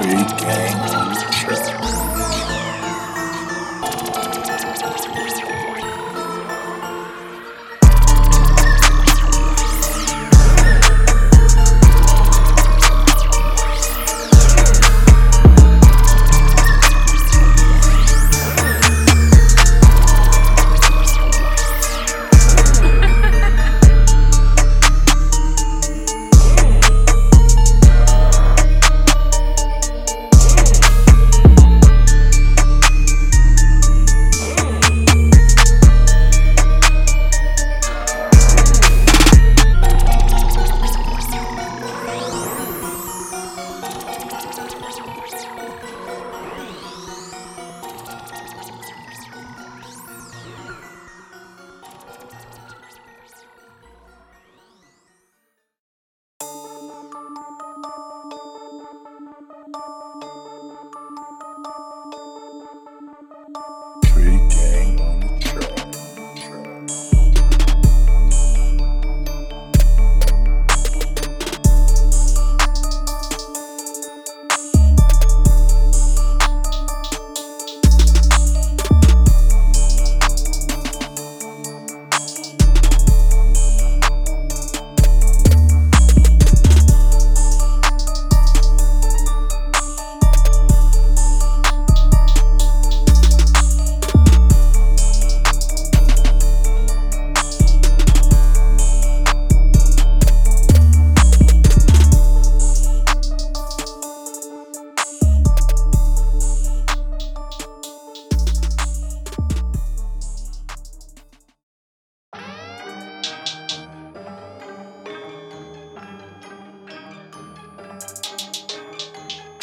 Street Gang.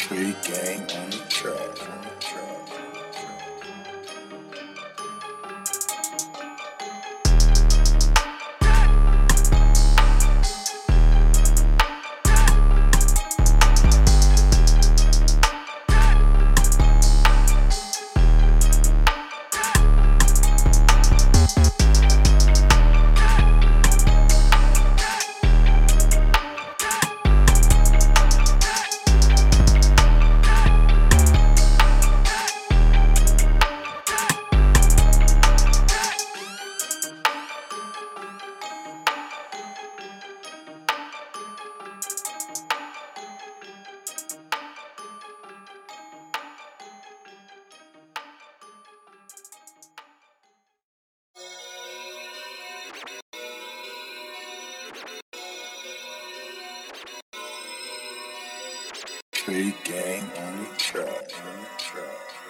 Tree gang on the track. Tree gang on the track. On the track.